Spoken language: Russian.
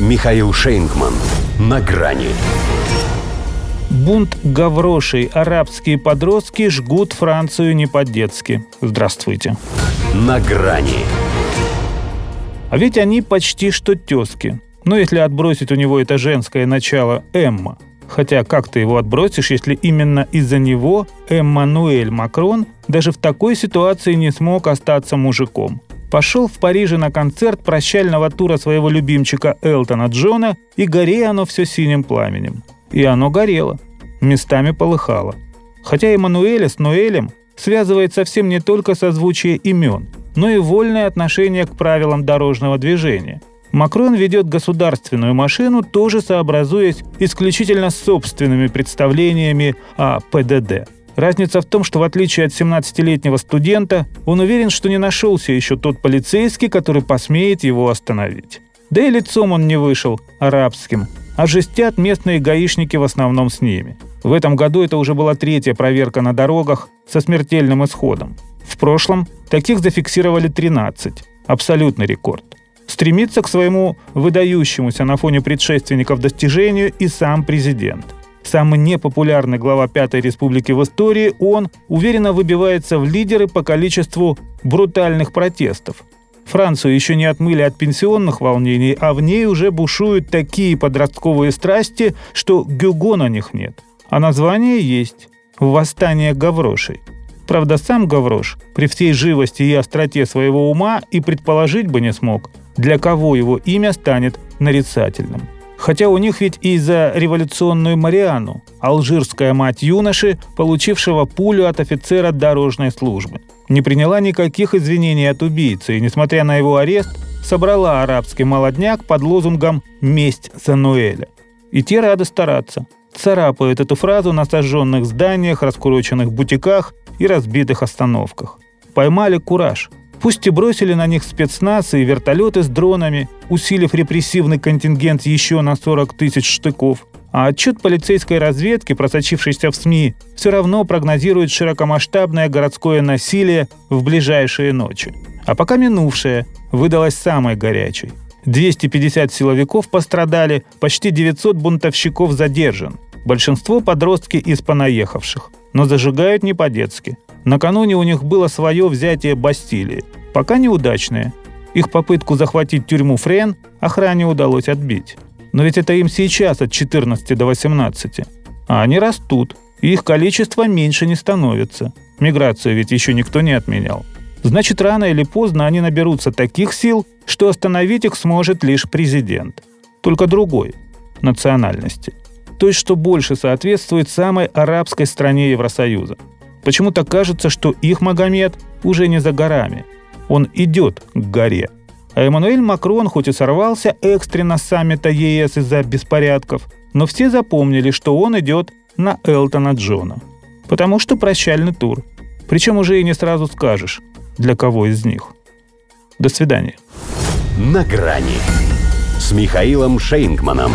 Михаил Шейнгман. На грани. Бунт гаврошей. Арабские подростки жгут Францию не по-детски. Здравствуйте. На грани. А ведь они почти что тески. Ну, если отбросить у него это женское начало Эмма. Хотя как ты его отбросишь, если именно из-за него Эммануэль Макрон даже в такой ситуации не смог остаться мужиком? Пошел в Париже на концерт прощального тура своего любимчика Элтона Джона, и горе оно все синим пламенем. И оно горело. Местами полыхало. Хотя Эммануэля с Ноэлем связывает совсем не только созвучие имен – но и вольное отношение к правилам дорожного движения. Макрон ведет государственную машину, тоже сообразуясь исключительно собственными представлениями о ПДД. Разница в том, что в отличие от 17-летнего студента, он уверен, что не нашелся еще тот полицейский, который посмеет его остановить. Да и лицом он не вышел арабским, а жестят местные гаишники в основном с ними. В этом году это уже была третья проверка на дорогах со смертельным исходом. В прошлом таких зафиксировали 13. Абсолютный рекорд. Стремится к своему выдающемуся на фоне предшественников достижению и сам президент. Самый непопулярный глава Пятой Республики в истории, он уверенно выбивается в лидеры по количеству брутальных протестов. Францию еще не отмыли от пенсионных волнений, а в ней уже бушуют такие подростковые страсти, что гюго на них нет. А название есть – «Восстание гаврошей». Правда, сам Гаврош при всей живости и остроте своего ума и предположить бы не смог, для кого его имя станет нарицательным. Хотя у них ведь и за революционную Мариану, алжирская мать юноши, получившего пулю от офицера дорожной службы. Не приняла никаких извинений от убийцы и, несмотря на его арест, собрала арабский молодняк под лозунгом «Месть за Нуэля». И те рады стараться. Царапают эту фразу на сожженных зданиях, раскуроченных бутиках и разбитых остановках. Поймали кураж. Пусть и бросили на них спецназ и вертолеты с дронами, усилив репрессивный контингент еще на 40 тысяч штыков. А отчет полицейской разведки, просочившийся в СМИ, все равно прогнозирует широкомасштабное городское насилие в ближайшие ночи. А пока минувшее выдалось самой горячей. 250 силовиков пострадали, почти 900 бунтовщиков задержан. Большинство подростки из понаехавших – но зажигают не по-детски. Накануне у них было свое взятие Бастилии. Пока неудачное. Их попытку захватить тюрьму Френ охране удалось отбить. Но ведь это им сейчас от 14 до 18. А они растут, и их количество меньше не становится. Миграцию ведь еще никто не отменял. Значит, рано или поздно они наберутся таких сил, что остановить их сможет лишь президент. Только другой – национальности – то есть что больше соответствует самой арабской стране Евросоюза. Почему-то кажется, что их Магомед уже не за горами. Он идет к горе. А Эммануэль Макрон хоть и сорвался экстренно с саммита ЕС из-за беспорядков, но все запомнили, что он идет на Элтона Джона. Потому что прощальный тур. Причем уже и не сразу скажешь, для кого из них. До свидания. На грани с Михаилом Шейнгманом.